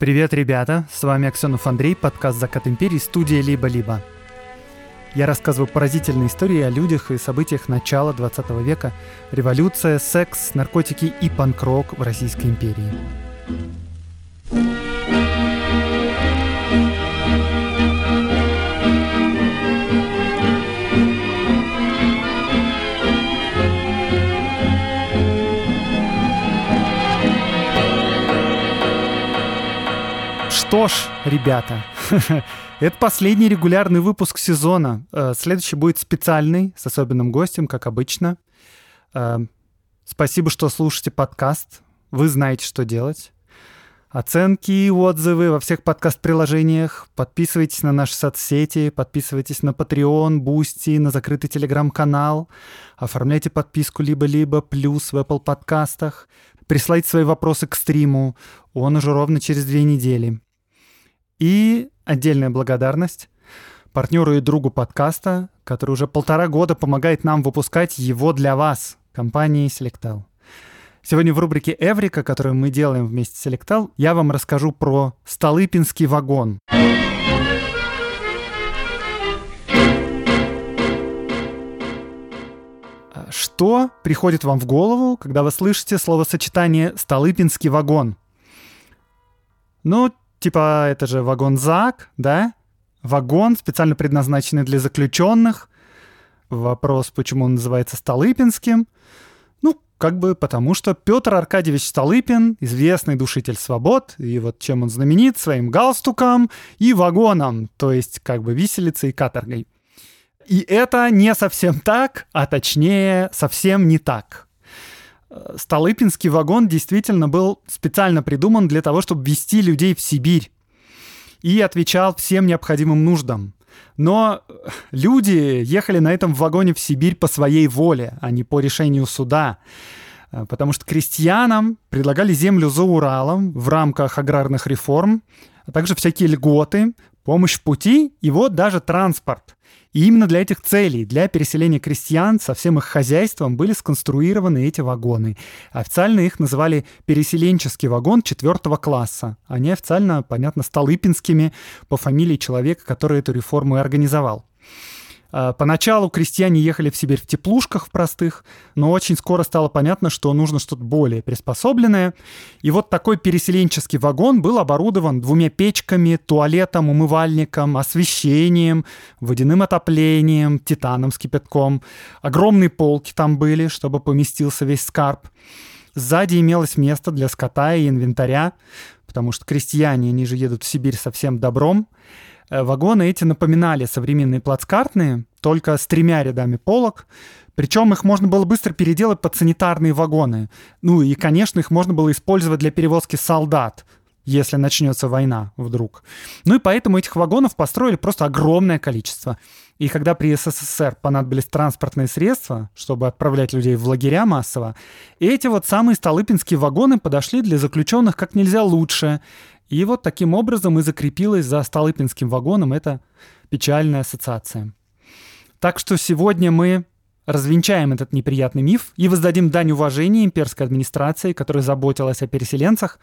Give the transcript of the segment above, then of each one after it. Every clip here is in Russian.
Привет, ребята! С вами Аксенов Андрей, подкаст «Закат империи», студия «Либо-либо». Я рассказываю поразительные истории о людях и событиях начала 20 века, революция, секс, наркотики и панк-рок в Российской империи. Что ж, ребята, это последний регулярный выпуск сезона. Э, следующий будет специальный, с особенным гостем, как обычно. Э, спасибо, что слушаете подкаст. Вы знаете, что делать. Оценки и отзывы во всех подкаст-приложениях. Подписывайтесь на наши соцсети, подписывайтесь на Patreon, Boosty, на закрытый телеграм-канал. Оформляйте подписку либо-либо плюс в Apple подкастах. Присылайте свои вопросы к стриму. Он уже ровно через две недели. И отдельная благодарность партнеру и другу подкаста, который уже полтора года помогает нам выпускать его для вас, компании Selectal. Сегодня в рубрике «Эврика», которую мы делаем вместе с Selectal, я вам расскажу про Столыпинский вагон. Что приходит вам в голову, когда вы слышите словосочетание «Столыпинский вагон»? Ну, Типа, это же вагон ЗАГ, да? Вагон, специально предназначенный для заключенных. Вопрос, почему он называется Столыпинским? Ну, как бы потому, что Петр Аркадьевич Столыпин, известный душитель свобод, и вот чем он знаменит, своим галстуком и вагоном, то есть как бы виселицей и каторгой. И это не совсем так, а точнее совсем не так. Столыпинский вагон действительно был специально придуман для того, чтобы вести людей в Сибирь и отвечал всем необходимым нуждам. Но люди ехали на этом вагоне в Сибирь по своей воле, а не по решению суда. Потому что крестьянам предлагали землю за Уралом в рамках аграрных реформ, а также всякие льготы, помощь в пути и вот даже транспорт. И именно для этих целей, для переселения крестьян со всем их хозяйством были сконструированы эти вагоны. Официально их называли переселенческий вагон четвертого класса. Они официально, понятно, столыпинскими по фамилии человека, который эту реформу и организовал. А, поначалу крестьяне ехали в Сибирь в теплушках в простых, но очень скоро стало понятно, что нужно что-то более приспособленное. И вот такой переселенческий вагон был оборудован двумя печками, туалетом, умывальником, освещением, водяным отоплением, титаном с кипятком. Огромные полки там были, чтобы поместился весь скарб. Сзади имелось место для скота и инвентаря, потому что крестьяне, они же едут в Сибирь со всем добром. Э, вагоны эти напоминали современные плацкартные, только с тремя рядами полок. Причем их можно было быстро переделать под санитарные вагоны. Ну и, конечно, их можно было использовать для перевозки солдат, если начнется война вдруг. Ну и поэтому этих вагонов построили просто огромное количество. И когда при СССР понадобились транспортные средства, чтобы отправлять людей в лагеря массово, эти вот самые столыпинские вагоны подошли для заключенных как нельзя лучше. И вот таким образом и закрепилась за Столыпинским вагоном эта печальная ассоциация. Так что сегодня мы развенчаем этот неприятный миф и воздадим дань уважения имперской администрации, которая заботилась о переселенцах.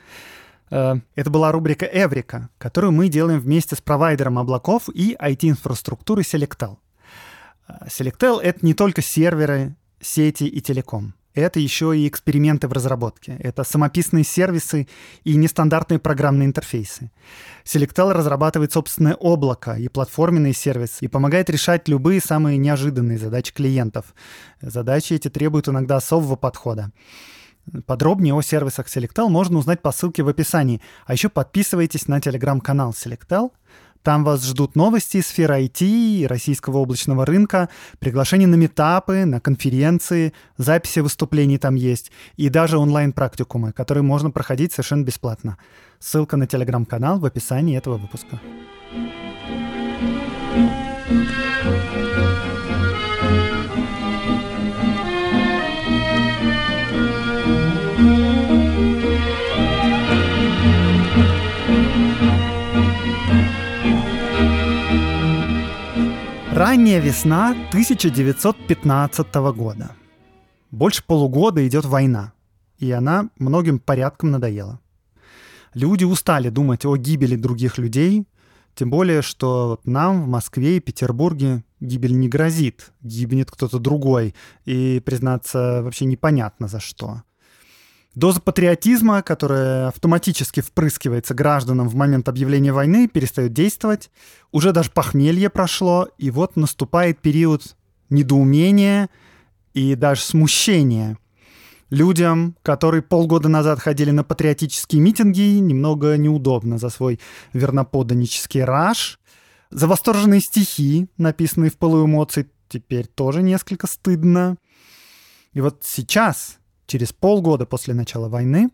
Э, это была рубрика «Эврика», которую мы делаем вместе с провайдером облаков и IT-инфраструктуры Selectel. Selectel — это не только серверы, сети и телеком это еще и эксперименты в разработке. Это самописные сервисы и нестандартные программные интерфейсы. Selectel разрабатывает собственное облако и платформенный сервис и помогает решать любые самые неожиданные задачи клиентов. Задачи эти требуют иногда особого подхода. Подробнее о сервисах Selectel можно узнать по ссылке в описании. А еще подписывайтесь на телеграм-канал Selectel – там вас ждут новости из сферы IT российского облачного рынка, приглашения на метапы, на конференции, записи выступлений там есть, и даже онлайн-практикумы, которые можно проходить совершенно бесплатно. Ссылка на телеграм-канал в описании этого выпуска. Ранняя весна 1915 года. Больше полугода идет война, и она многим порядком надоела. Люди устали думать о гибели других людей, тем более, что нам в Москве и Петербурге гибель не грозит, гибнет кто-то другой, и, признаться, вообще непонятно за что. Доза патриотизма, которая автоматически впрыскивается гражданам в момент объявления войны, перестает действовать. Уже даже похмелье прошло, и вот наступает период недоумения и даже смущения. Людям, которые полгода назад ходили на патриотические митинги, немного неудобно за свой верноподданнический раж. За восторженные стихи, написанные в полу эмоций, теперь тоже несколько стыдно. И вот сейчас, через полгода после начала войны,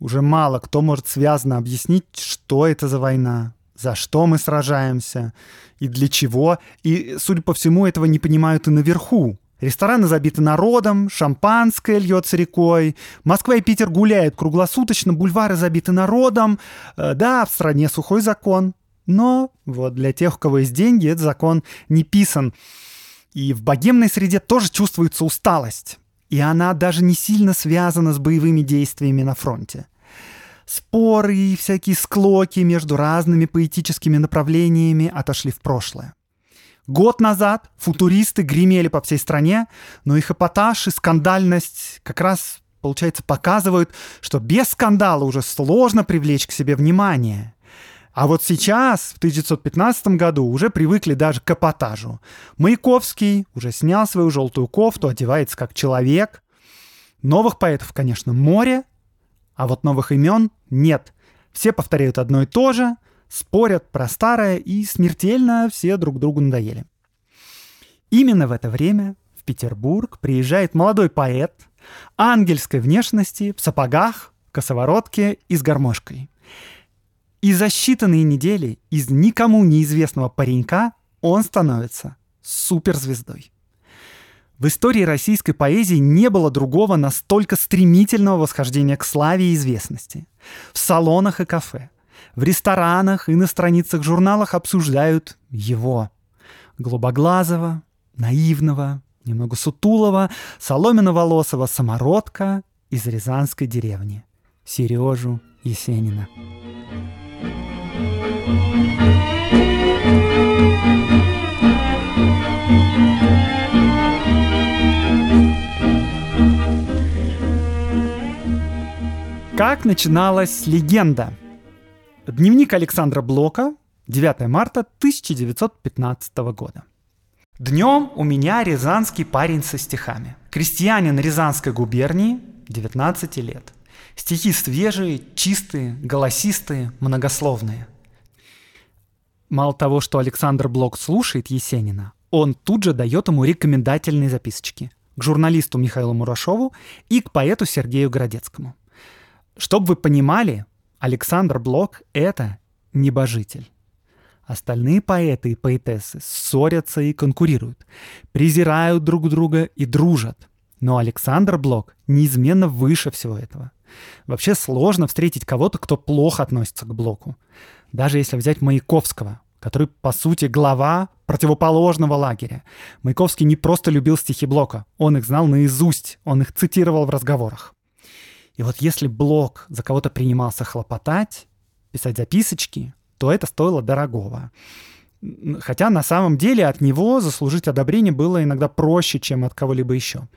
уже мало кто может связано объяснить, что это за война, за что мы сражаемся и для чего. И, судя по всему, этого не понимают и наверху. Рестораны забиты народом, шампанское льется рекой. Москва и Питер гуляют круглосуточно, бульвары забиты народом. Э, да, в стране сухой закон. Но вот для тех, у кого есть деньги, этот закон не писан. И в богемной среде тоже чувствуется усталость. И она даже не сильно связана с боевыми действиями на фронте. Споры и всякие склоки между разными поэтическими направлениями отошли в прошлое. Год назад футуристы гремели по всей стране, но их эпатаж и скандальность как раз, получается, показывают, что без скандала уже сложно привлечь к себе внимание. А вот сейчас, в 1915 году, уже привыкли даже к эпатажу. Маяковский уже снял свою желтую кофту, одевается как человек. Новых поэтов, конечно, море, а вот новых имен нет. Все повторяют одно и то же, спорят про старое и смертельно все друг другу надоели. Именно в это время в Петербург приезжает молодой поэт ангельской внешности, в сапогах, косоворотке и с гармошкой. И за считанные недели из никому неизвестного паренька он становится суперзвездой. В истории российской поэзии не было другого настолько стремительного восхождения к славе и известности. В салонах и кафе, в ресторанах и на страницах журналах обсуждают его. Голубоглазого, наивного, немного сутулого, соломенно-волосого самородка из рязанской деревни. Сережу Есенина. Как начиналась легенда? Дневник Александра Блока, 9 марта 1915 года. Днем у меня рязанский парень со стихами. Крестьянин Рязанской губернии, 19 лет. Стихи свежие, чистые, голосистые, многословные. Мало того, что Александр Блок слушает Есенина, он тут же дает ему рекомендательные записочки к журналисту Михаилу Мурашову и к поэту Сергею Городецкому. Чтобы вы понимали, Александр Блок — это небожитель. Остальные поэты и поэтессы ссорятся и конкурируют, презирают друг друга и дружат. Но Александр Блок неизменно выше всего этого. Вообще сложно встретить кого-то, кто плохо относится к Блоку. Даже если взять Маяковского, который, по сути, глава противоположного лагеря. Маяковский не просто любил стихи Блока, он их знал наизусть, он их цитировал в разговорах. И вот если Блок за кого-то принимался хлопотать, писать записочки, то это стоило дорогого. Хотя на самом деле от него заслужить одобрение было иногда проще, чем от кого-либо еще.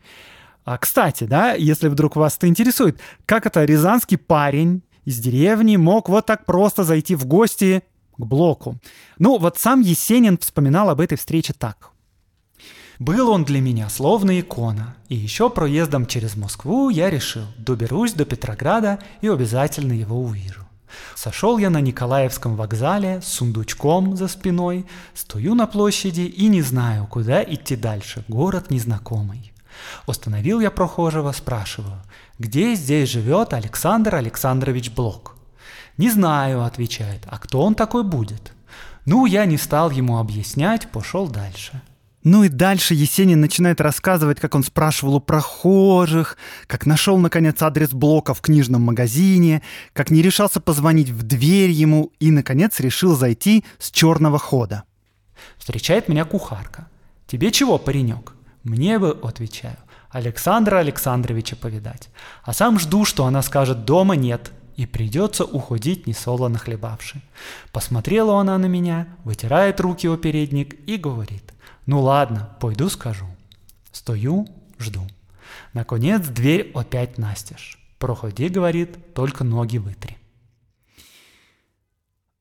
А, кстати, да, если вдруг вас это интересует, как это рязанский парень из деревни мог вот так просто зайти в гости к Блоку? Ну, вот сам Есенин вспоминал об этой встрече так. Был он для меня словно икона, и еще проездом через Москву я решил, доберусь до Петрограда и обязательно его увижу. Сошел я на Николаевском вокзале с сундучком за спиной, стою на площади и не знаю, куда идти дальше, город незнакомый. Остановил я прохожего, спрашиваю, где здесь живет Александр Александрович Блок? «Не знаю», — отвечает, — «а кто он такой будет?» Ну, я не стал ему объяснять, пошел дальше. Ну и дальше Есенин начинает рассказывать, как он спрашивал у прохожих, как нашел, наконец, адрес блока в книжном магазине, как не решался позвонить в дверь ему и, наконец, решил зайти с черного хода. Встречает меня кухарка. «Тебе чего, паренек?» «Мне бы», — отвечаю, — «Александра Александровича повидать». А сам жду, что она скажет «дома нет» и придется уходить несолоно хлебавши. Посмотрела она на меня, вытирает руки о передник и говорит, ну ладно, пойду скажу. Стою, жду. Наконец дверь опять настежь. Проходи, говорит, только ноги вытри.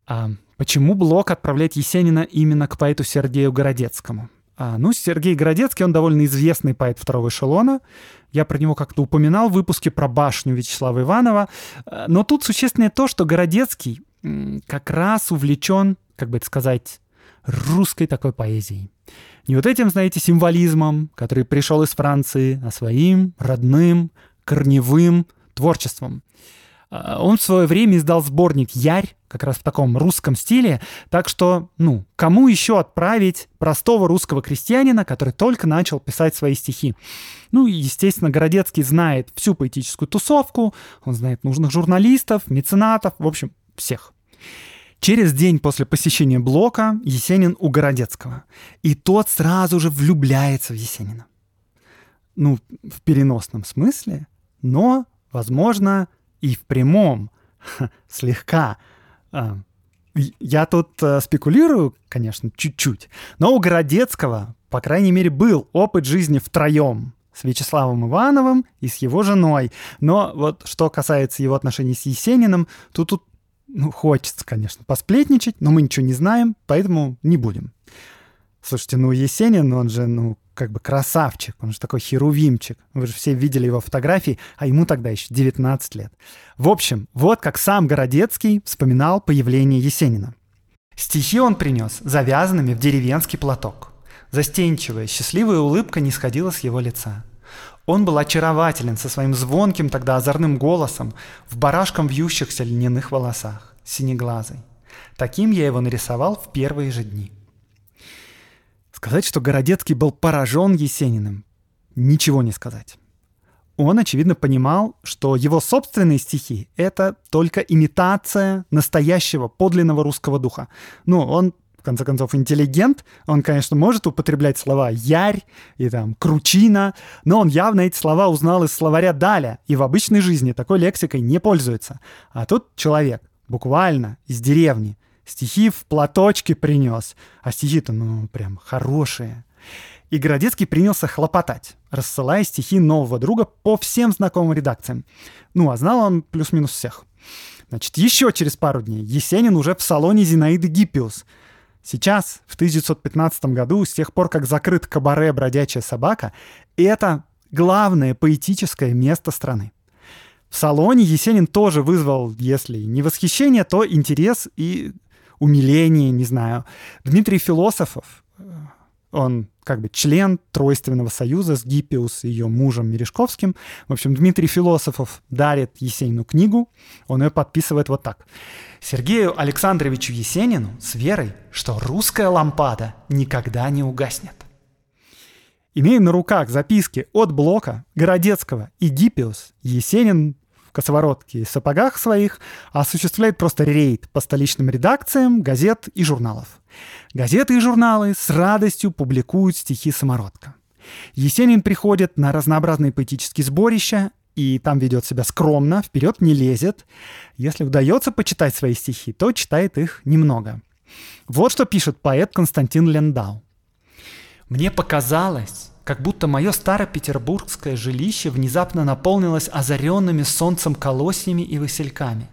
А почему Блок отправляет Есенина именно к поэту Сергею Городецкому? А, ну, Сергей Городецкий, он довольно известный поэт второго эшелона. Я про него как-то упоминал в выпуске про башню Вячеслава Иванова. А, но тут существеннее то, что Городецкий как раз увлечен, как бы это сказать, русской такой поэзией. Не вот этим, знаете, символизмом, который пришел из Франции, а своим родным, корневым творчеством. А, он в свое время издал сборник «Ярь», как раз в таком русском стиле. Так что, ну, кому еще отправить простого русского крестьянина, который только начал писать свои стихи? Ну, и, естественно, Городецкий знает всю поэтическую тусовку, он знает нужных журналистов, меценатов, в общем, всех. Через день после посещения Блока Есенин у Городецкого. И тот сразу же влюбляется в Есенина. Ну, в переносном смысле, но, возможно, и в прямом, слегка. А, я тут э, спекулирую, конечно, чуть-чуть, но у Городецкого, по крайней мере, был опыт жизни втроем с Вячеславом Ивановым и с его женой. Но вот что касается его отношений с Есениным, то тут ну, хочется, конечно, посплетничать, но мы ничего не знаем, поэтому не будем. Слушайте, ну Есенин, он же, ну, как бы красавчик, он же такой херувимчик. Вы же все видели его фотографии, а ему тогда еще 19 лет. В общем, вот как сам Городецкий вспоминал появление Есенина. Стихи он принес завязанными в деревенский платок. Застенчивая, счастливая улыбка не сходила с его лица. Он был очарователен со своим звонким тогда озорным голосом, в барашком вьющихся льняных волосах, синеглазый. Таким я его нарисовал в первые же дни. Сказать, что Городецкий был поражен Есениным, ничего не сказать. Он, очевидно, понимал, что его собственные стихи — это только имитация настоящего, подлинного русского духа. Ну, он, в конце концов, интеллигент, он, конечно, может употреблять слова «ярь» и там «кручина», но он явно эти слова узнал из словаря Даля и в обычной жизни такой лексикой не пользуется. А тут человек, буквально, из деревни, стихи в платочке принес. А стихи-то, ну, прям хорошие. И Городецкий принялся хлопотать, рассылая стихи нового друга по всем знакомым редакциям. Ну, а знал он плюс-минус всех. Значит, еще через пару дней Есенин уже в салоне Зинаиды Гиппиус. Сейчас, в 1915 году, с тех пор, как закрыт кабаре «Бродячая собака», это главное поэтическое место страны. В салоне Есенин тоже вызвал, если не восхищение, то интерес и умиление, не знаю. Дмитрий Философов, э, он как бы член Тройственного союза с Гиппиус и ее мужем Мережковским. В общем, Дмитрий Философов дарит Есенину книгу, он ее подписывает вот так. Сергею Александровичу Есенину с верой, что русская лампада никогда не угаснет. Имея на руках записки от Блока, Городецкого и Гиппиус, Есенин косоворотке и сапогах своих осуществляет просто рейд по столичным редакциям газет и журналов. Газеты и журналы с радостью публикуют стихи самородка. Есенин приходит на разнообразные поэтические сборища, и там ведет себя скромно, вперед не лезет. Если удается почитать свои стихи, то читает их немного. Вот что пишет поэт Константин Лендау. «Мне показалось, как будто мое старопетербургское жилище внезапно наполнилось озаренными солнцем колосьями и васильками.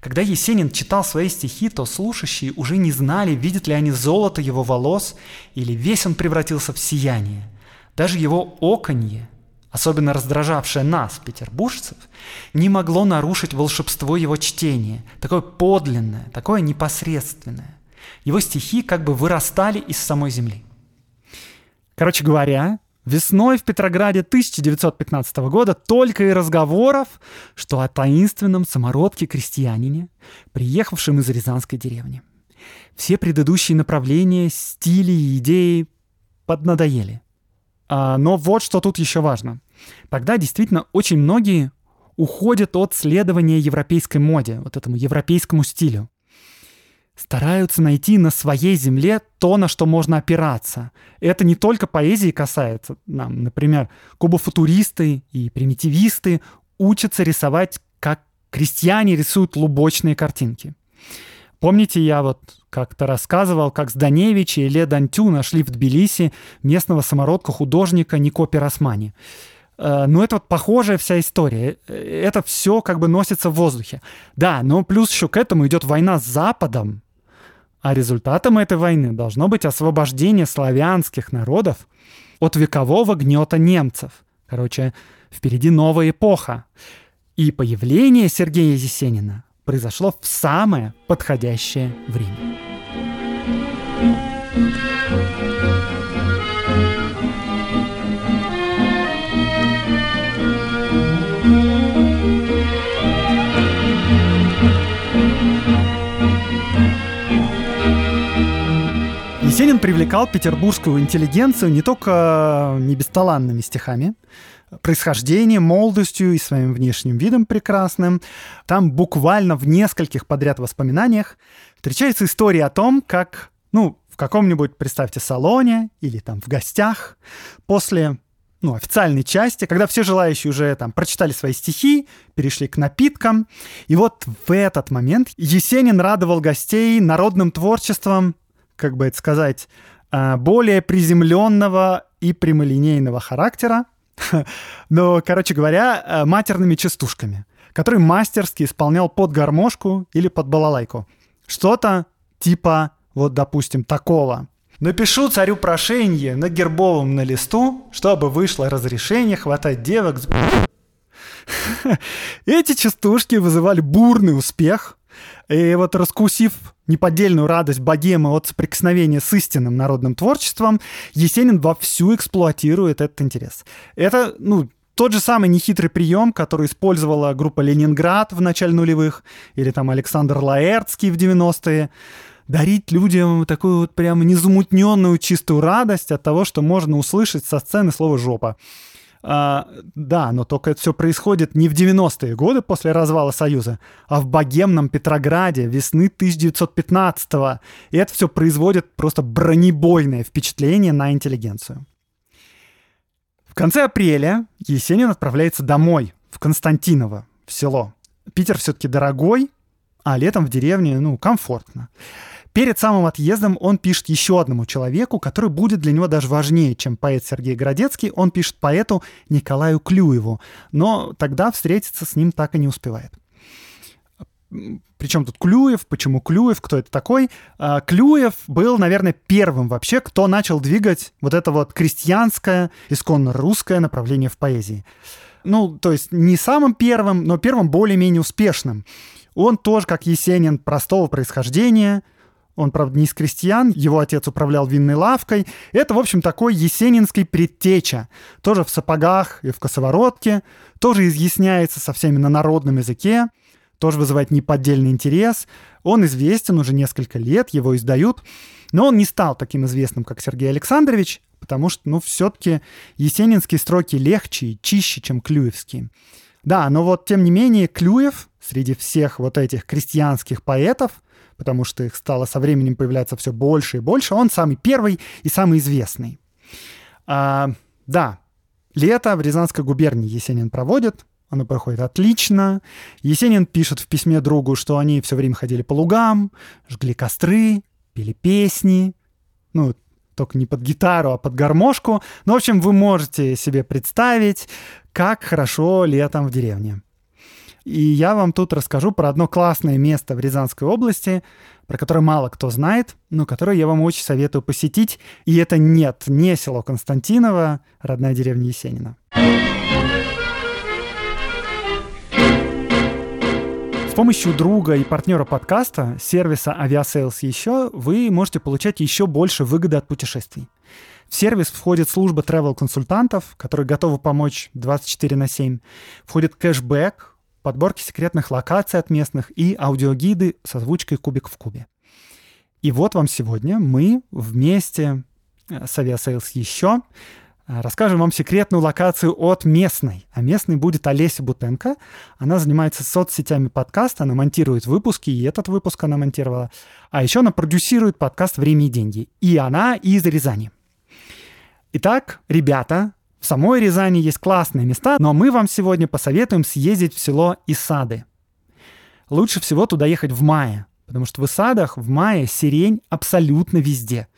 Когда Есенин читал свои стихи, то слушающие уже не знали, видят ли они золото его волос, или весь он превратился в сияние. Даже его оконье, особенно раздражавшее нас, петербуржцев, не могло нарушить волшебство его чтения, такое подлинное, такое непосредственное. Его стихи как бы вырастали из самой земли. Короче говоря, весной в Петрограде 1915 года только и разговоров, что о таинственном самородке-крестьянине, приехавшем из Рязанской деревни. Все предыдущие направления, стили и идеи поднадоели. А, но вот что тут еще важно. Тогда действительно очень многие уходят от следования европейской моде, вот этому европейскому стилю стараются найти на своей земле то, на что можно опираться. Это не только поэзии касается. Нам, например, кубофутуристы и примитивисты учатся рисовать как крестьяне рисуют лубочные картинки. Помните, я вот как-то рассказывал, как Зданевич и Ле Дантю нашли в Тбилиси местного самородка-художника Нико Пиросмани. Э, ну, это вот похожая вся история. Э, это все как бы носится в воздухе. Да, но плюс еще к этому идет война с Западом. А результатом этой войны должно быть освобождение славянских народов от векового гнета немцев. Короче, впереди новая эпоха. И появление Сергея Есенина произошло в самое подходящее время. Есенин привлекал петербургскую интеллигенцию не только небесталанными стихами, происхождением, молодостью и своим внешним видом прекрасным. Там буквально в нескольких подряд воспоминаниях встречается история о том, как, ну, в каком-нибудь, представьте, салоне или там в гостях после ну, официальной части, когда все желающие уже там прочитали свои стихи, перешли к напиткам. И вот в этот момент Есенин радовал гостей народным творчеством как бы это сказать, а, более приземленного и прямолинейного характера, но, короче говоря, а, матерными частушками, который мастерски исполнял под гармошку или под балалайку. Что-то типа, вот, допустим, такого. Напишу царю прошение на гербовом на листу, чтобы вышло разрешение хватать девок. Эти частушки вызывали бурный успех, и вот раскусив неподдельную радость богемы от соприкосновения с истинным народным творчеством, Есенин вовсю эксплуатирует этот интерес. Это, ну, тот же самый нехитрый прием, который использовала группа «Ленинград» в начале нулевых, или там Александр Лаэртский в 90-е, дарить людям такую вот прямо незамутненную чистую радость от того, что можно услышать со сцены слово «жопа». А, да, но только это все происходит не в 90-е годы после развала Союза, а в богемном Петрограде весны 1915-го. И это все производит просто бронебойное впечатление на интеллигенцию. В конце апреля Есенин отправляется домой, в Константиново, в село. Питер все-таки дорогой, а летом в деревне, ну, комфортно. Перед самым отъездом он пишет еще одному человеку, который будет для него даже важнее, чем поэт Сергей Городецкий. Он пишет поэту Николаю Клюеву, но тогда встретиться с ним так и не успевает. Причем тут Клюев? Почему Клюев? Кто это такой? А, Клюев был, наверное, первым вообще, кто начал двигать вот это вот крестьянское, исконно русское направление в поэзии. Ну, то есть не самым первым, но первым более-менее успешным. Он тоже, как Есенин, простого происхождения, он, правда, не из крестьян, его отец управлял винной лавкой. Это, в общем, такой есенинский предтеча. Тоже в сапогах и в косоворотке, тоже изъясняется со всеми на народном языке, тоже вызывает неподдельный интерес. Он известен уже несколько лет, его издают. Но он не стал таким известным, как Сергей Александрович, потому что, ну, все-таки есенинские строки легче и чище, чем клюевские. Да, но вот, тем не менее, Клюев среди всех вот этих крестьянских поэтов потому что их стало со временем появляться все больше и больше. Он самый первый и самый известный. А, да, лето в Рязанской губернии Есенин проводит. Оно проходит отлично. Есенин пишет в письме другу, что они все время ходили по лугам, жгли костры, пели песни. Ну, только не под гитару, а под гармошку. Ну, в общем, вы можете себе представить, как хорошо летом в деревне. И я вам тут расскажу про одно классное место в Рязанской области, про которое мало кто знает, но которое я вам очень советую посетить. И это нет, не село Константиново, родная деревня Есенина. С помощью друга и партнера подкаста, сервиса Aviasales еще, вы можете получать еще больше выгоды от путешествий. В сервис входит служба travel-консультантов, которые готовы помочь 24 на 7. Входит кэшбэк, подборки секретных локаций от местных и аудиогиды с озвучкой «Кубик в кубе». И вот вам сегодня мы вместе э, с Aviasales еще э, расскажем вам секретную локацию от местной. А местной будет Олеся Бутенко. Она занимается соцсетями подкаста, она монтирует выпуски, и этот выпуск она монтировала. А еще она продюсирует подкаст «Время и деньги». И она из Рязани. Итак, ребята, в самой Рязани есть классные места, но мы вам сегодня посоветуем съездить в село Исады. Лучше всего туда ехать в мае, потому что в Исадах в мае сирень абсолютно везде.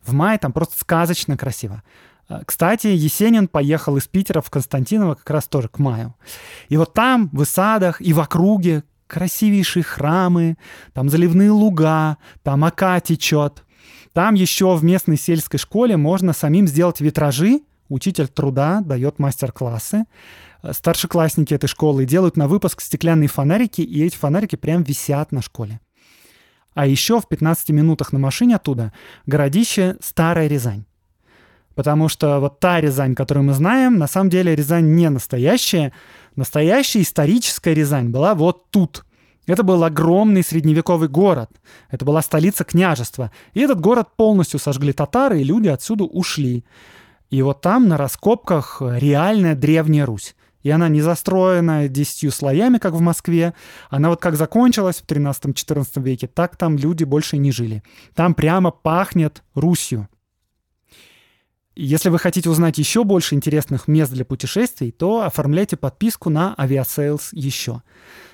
В мае там просто сказочно красиво. А, кстати, Есенин поехал из Питера в Константиново как раз тоже к маю. И вот там, в Исадах и в округе красивейшие храмы, там заливные луга, там ока течет. Там еще в местной сельской школе можно самим сделать витражи. Учитель труда дает мастер-классы. Старшеклассники этой школы делают на выпуск стеклянные фонарики, и эти фонарики прям висят на школе. А еще в 15 минутах на машине оттуда городище Старая Рязань. Потому что вот та Рязань, которую мы знаем, на самом деле Рязань не настоящая. Настоящая историческая Рязань была вот тут. Это был огромный средневековый город. Это была столица княжества. И этот город полностью сожгли татары, и люди отсюда ушли. И вот там на раскопках реальная Древняя Русь. И она не застроена десятью слоями, как в Москве. Она вот как закончилась в 13-14 веке, так там люди больше не жили. Там прямо пахнет Русью. Если вы хотите узнать еще больше интересных мест для путешествий, то оформляйте подписку на Aviasales еще.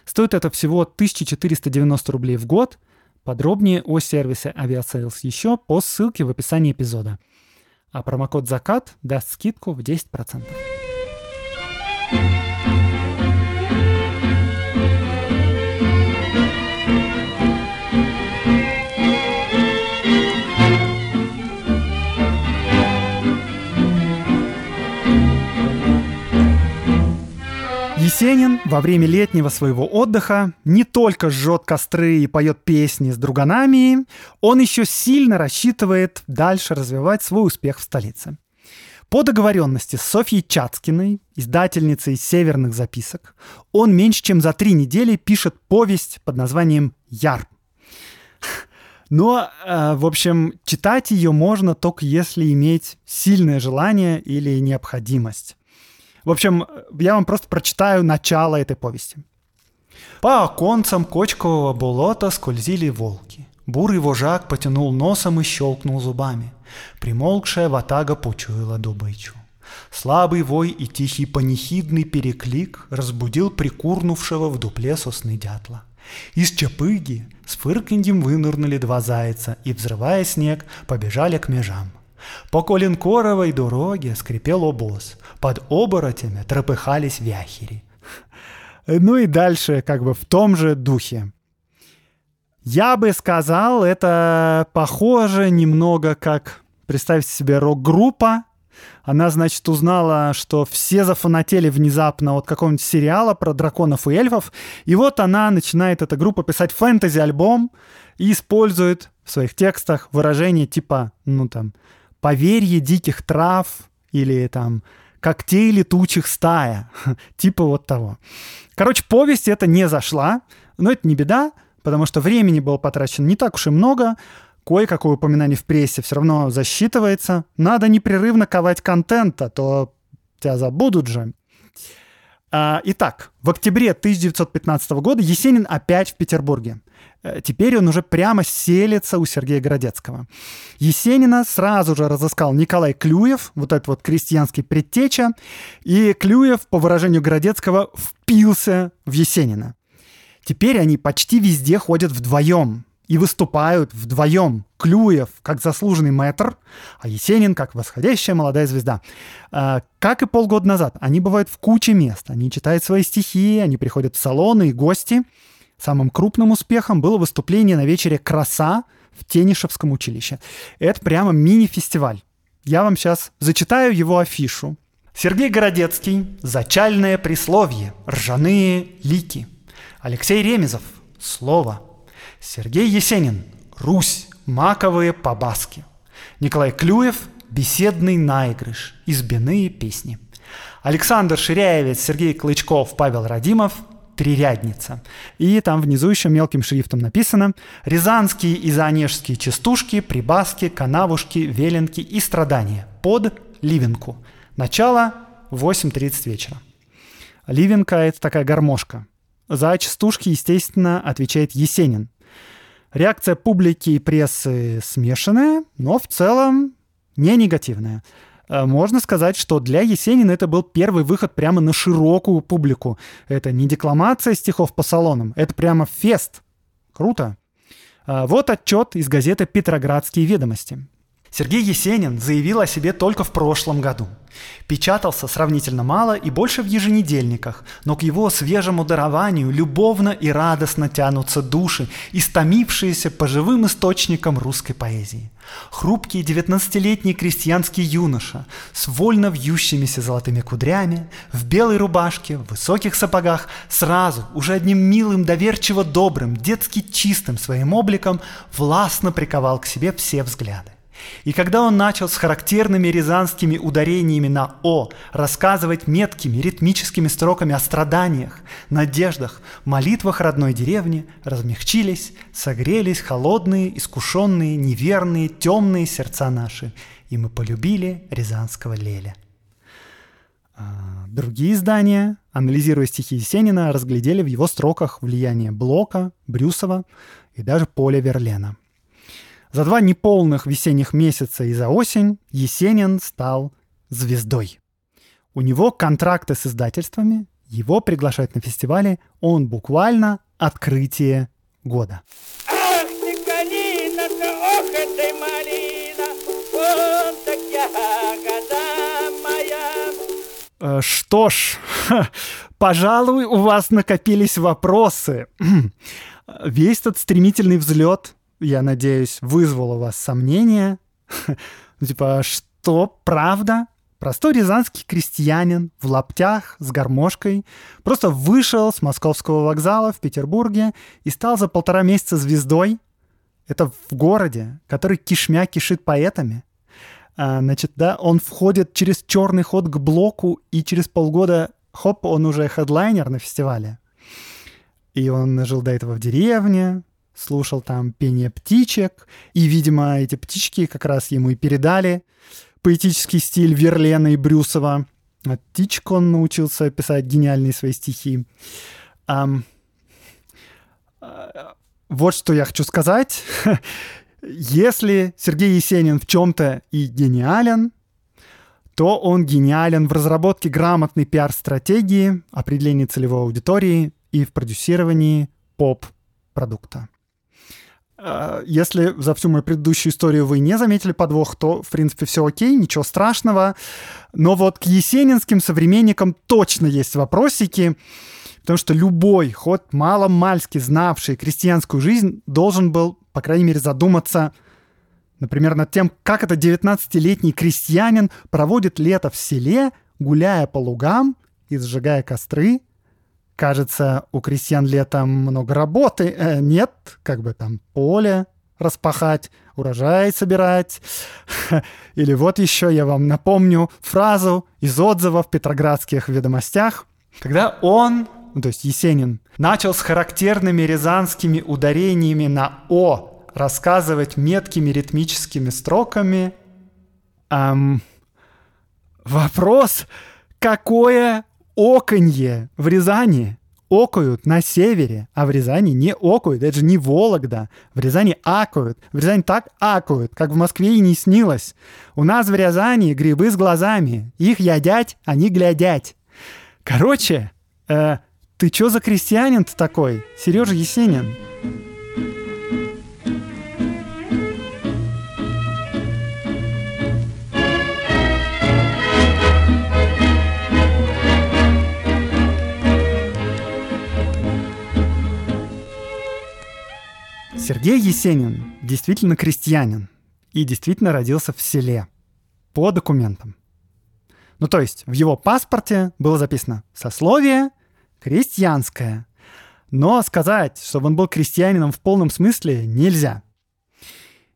Стоит это всего 1490 рублей в год. Подробнее о сервисе Aviasales еще по ссылке в описании эпизода. А промокод «Закат» даст скидку в 10%. Есенин во время летнего своего отдыха не только жжет костры и поет песни с друганами, он еще сильно рассчитывает дальше развивать свой успех в столице. По договоренности с Софьей Чацкиной, издательницей «Северных записок», он меньше чем за три недели пишет повесть под названием «Яр». Но, э, в общем, читать ее можно только если иметь сильное желание или необходимость. В общем, я вам просто прочитаю начало этой повести. По оконцам кочкового болота скользили волки. Бурый вожак потянул носом и щелкнул зубами. Примолкшая ватага почуяла добычу. Слабый вой и тихий панихидный переклик разбудил прикурнувшего в дупле сосны дятла. Из чапыги с фырканьем вынырнули два зайца и, взрывая снег, побежали к межам. По Коленкоровой дороге скрипел обоз. Под оборотями трепыхались вяхери. Ну и дальше как бы в том же духе. Я бы сказал, это похоже немного как, представьте себе, рок-группа. Она, значит, узнала, что все зафанатели внезапно от какого-нибудь сериала про драконов и эльфов. И вот она начинает, эта группа, писать фэнтези-альбом и использует в своих текстах выражения типа, ну там, поверье диких трав или там когтей летучих стая, типа вот того. Короче, повесть это не зашла, но это не беда, потому что времени было потрачено не так уж и много, кое-какое упоминание в прессе все равно засчитывается. Надо непрерывно ковать контент, а то тебя забудут же. А, итак, в октябре 1915 года Есенин опять в Петербурге. Э, теперь он уже прямо селится у Сергея Городецкого. Есенина сразу же разыскал Николай Клюев, вот этот вот крестьянский предтеча, и Клюев, по выражению Городецкого, впился в Есенина. Теперь они почти везде ходят вдвоем и выступают вдвоем. Клюев как заслуженный мэтр, а Есенин как восходящая молодая звезда. А, как и полгода назад, они бывают в куче мест. Они читают свои стихи, они приходят в салоны и гости – Самым крупным успехом было выступление на вечере «Краса» в Тенишевском училище. Это прямо мини-фестиваль. Я вам сейчас зачитаю его афишу. Сергей Городецкий «Зачальное присловие. Ржаные лики». Алексей Ремезов «Слово». Сергей Есенин «Русь. Маковые побаски». Николай Клюев «Беседный наигрыш. Избиные песни». Александр Ширяевец, Сергей Клычков, Павел Радимов трирядница. И там внизу еще мелким шрифтом написано «Рязанские и заонежские частушки, прибаски, канавушки, веленки и страдания под Ливенку. Начало 8.30 вечера». Ливенка — это такая гармошка. За частушки, естественно, отвечает Есенин. Реакция публики и прессы смешанная, но в целом не негативная. э, можно сказать, что для Есенина это был первый выход прямо на широкую публику. Это не декламация стихов по салонам, это прямо фест. Круто. А, вот отчет из газеты «Петроградские ведомости». Сергей Есенин заявил о себе только в прошлом году. Печатался сравнительно мало и больше в еженедельниках, но к его свежему дарованию любовно и радостно тянутся души, истомившиеся по живым источникам русской поэзии. Хрупкий девятнадцатилетний крестьянский юноша с вольно вьющимися золотыми кудрями, в белой рубашке, в высоких сапогах, сразу, уже одним милым, доверчиво добрым, детски чистым своим обликом, властно приковал к себе все взгляды. И когда он начал с характерными рязанскими ударениями на «о» рассказывать меткими ритмическими строками о страданиях, надеждах, молитвах родной деревни, размягчились, согрелись холодные, искушенные, неверные, темные сердца наши, и мы полюбили рязанского Леля. А, другие издания, анализируя стихи Есенина, разглядели в его строках влияние Блока, Брюсова и даже Поля Верлена – за два неполных весенних месяца и за осень Есенин стал звездой. У него контракты с издательствами, его приглашают на фестивали, он буквально открытие года. Ах ты, калина, ох ты, малина, вот так ягода моя. Э, что ж, пожалуй, у вас накопились вопросы. Весь этот стремительный взлет я надеюсь, вызвало у вас сомнения. Типа, что, правда? Простой рязанский крестьянин в лаптях с гармошкой просто вышел с московского вокзала в Петербурге и стал за полтора месяца звездой. Это в городе, который кишмя кишит поэтами. А, значит, да, он входит через черный ход к блоку, и через полгода, хоп, он уже хедлайнер на фестивале. И он жил до этого в деревне, слушал там пение птичек, и, видимо, эти птички как раз ему и передали поэтический стиль Верлена и Брюсова. От птичек он научился писать гениальные свои стихи. Um, вот что я хочу сказать. Если Сергей Есенин в чем-то и гениален, то он гениален в разработке грамотной пиар-стратегии, определении целевой аудитории и в продюсировании поп-продукта. А, если за всю мою предыдущую историю вы не заметили подвох, то, в принципе, все окей, ничего страшного. Но вот к есенинским современникам точно есть вопросики, потому что любой, хоть мало-мальски знавший крестьянскую жизнь, должен был, по крайней мере, задуматься, например, над тем, как это 19-летний крестьянин проводит лето в селе, гуляя по лугам и сжигая костры, Кажется, у крестьян летом много работы. Э, нет, как бы там поле распахать, урожай собирать. Или вот еще я вам напомню фразу из отзыва в Петроградских ведомостях, когда он, ну, то есть Есенин, начал с характерными рязанскими ударениями на «о» рассказывать меткими ритмическими строками. Эм, вопрос, какое оконье в Рязани окают на севере, а в Рязани не окают. Это же не Вологда. В Рязани акают. В Рязани так акают, как в Москве и не снилось. У нас в Рязани грибы с глазами. Их ядять, они глядять. Короче, э, ты чё за крестьянин-то такой? Сережа Есенин. Сергей Есенин действительно крестьянин и действительно родился в селе по документам. Ну, то есть в его паспорте было записано «сословие крестьянское». Но сказать, чтобы он был крестьянином в полном смысле, нельзя.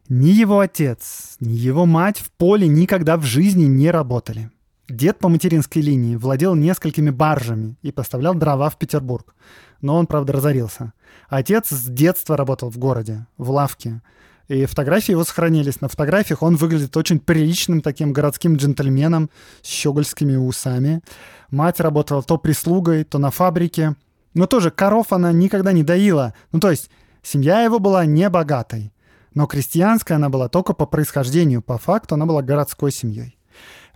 Ни его отец, ни его мать в поле никогда в жизни не работали. Дед по материнской линии владел несколькими баржами и поставлял дрова в Петербург но он, правда, разорился. Отец с детства работал в городе, в лавке. И фотографии его сохранились. На фотографиях он выглядит очень приличным таким городским джентльменом с щегольскими усами. Мать работала то прислугой, то на фабрике. Но тоже коров она никогда не доила. Ну, то есть семья его была не богатой. Но крестьянская она была только по происхождению. По факту она была городской семьей.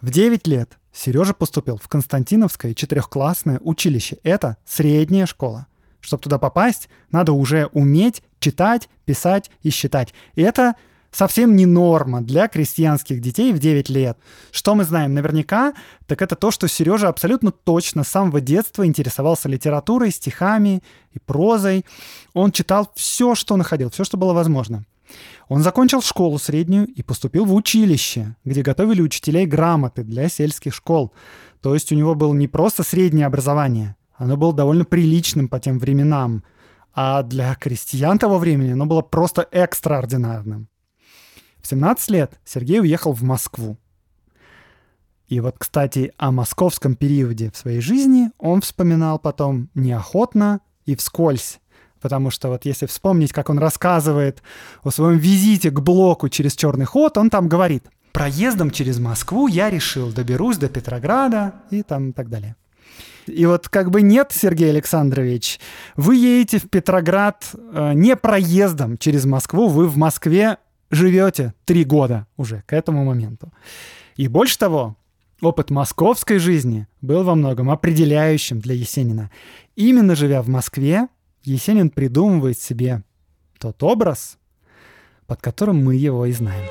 В 9 лет Сережа поступил в Константиновское четырехклассное училище. Это средняя школа. Чтобы туда попасть, надо уже уметь читать, писать и считать. И это совсем не норма для крестьянских детей в 9 лет. Что мы знаем наверняка, так это то, что Сережа абсолютно точно с самого детства интересовался литературой, стихами и прозой. Он читал все, что находил, все, что было возможно. Он закончил школу среднюю и поступил в училище, где готовили учителей грамоты для сельских школ. То есть у него было не просто среднее образование, оно было довольно приличным по тем временам, а для крестьян того времени оно было просто экстраординарным. В 17 лет Сергей уехал в Москву. И вот, кстати, о московском периоде в своей жизни он вспоминал потом неохотно и вскользь. Потому что вот если вспомнить, как он рассказывает о своем визите к блоку через черный ход, он там говорит, проездом через Москву я решил, доберусь до Петрограда и там и так далее. И вот как бы нет, Сергей Александрович, вы едете в Петроград э, не проездом через Москву, вы в Москве живете три года уже к этому моменту. И больше того, опыт московской жизни был во многом определяющим для Есенина. Именно живя в Москве, Есенин придумывает себе тот образ, под которым мы его и знаем.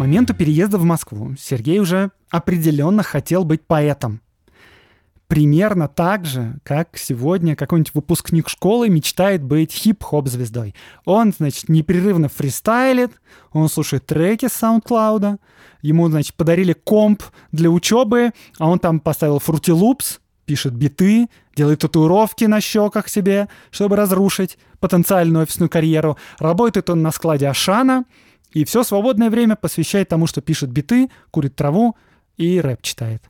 Моменту переезда в Москву Сергей уже определенно хотел быть поэтом примерно так же, как сегодня какой-нибудь выпускник школы мечтает быть хип-хоп звездой. Он, значит, непрерывно фристайлит, он слушает треки с SoundCloud, ему, значит, подарили комп для учебы, а он там поставил Fruity Loops, пишет биты, делает татуировки на щеках себе, чтобы разрушить потенциальную офисную карьеру. Работает он на складе Ашана, и все свободное время посвящает тому, что пишет биты, курит траву и рэп читает.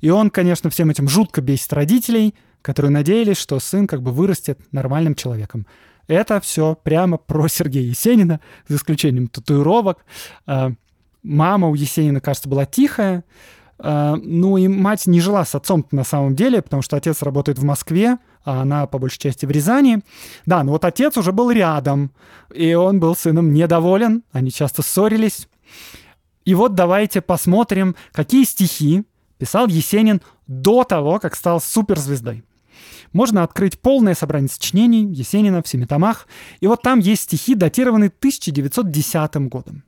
И он, конечно, всем этим жутко бесит родителей, которые надеялись, что сын как бы вырастет нормальным человеком. Это все прямо про Сергея Есенина, за исключением татуировок. А, мама у Есенина, кажется, была тихая. А, ну и мать не жила с отцом на самом деле, потому что отец работает в Москве, а она по большей части в Рязани. Да, но вот отец уже был рядом, и он был сыном недоволен, они часто ссорились. И вот давайте посмотрим, какие стихи писал Есенин до того, как стал суперзвездой. Можно открыть полное собрание сочинений Есенина в семи томах, и вот там есть стихи, датированные 1910 годом.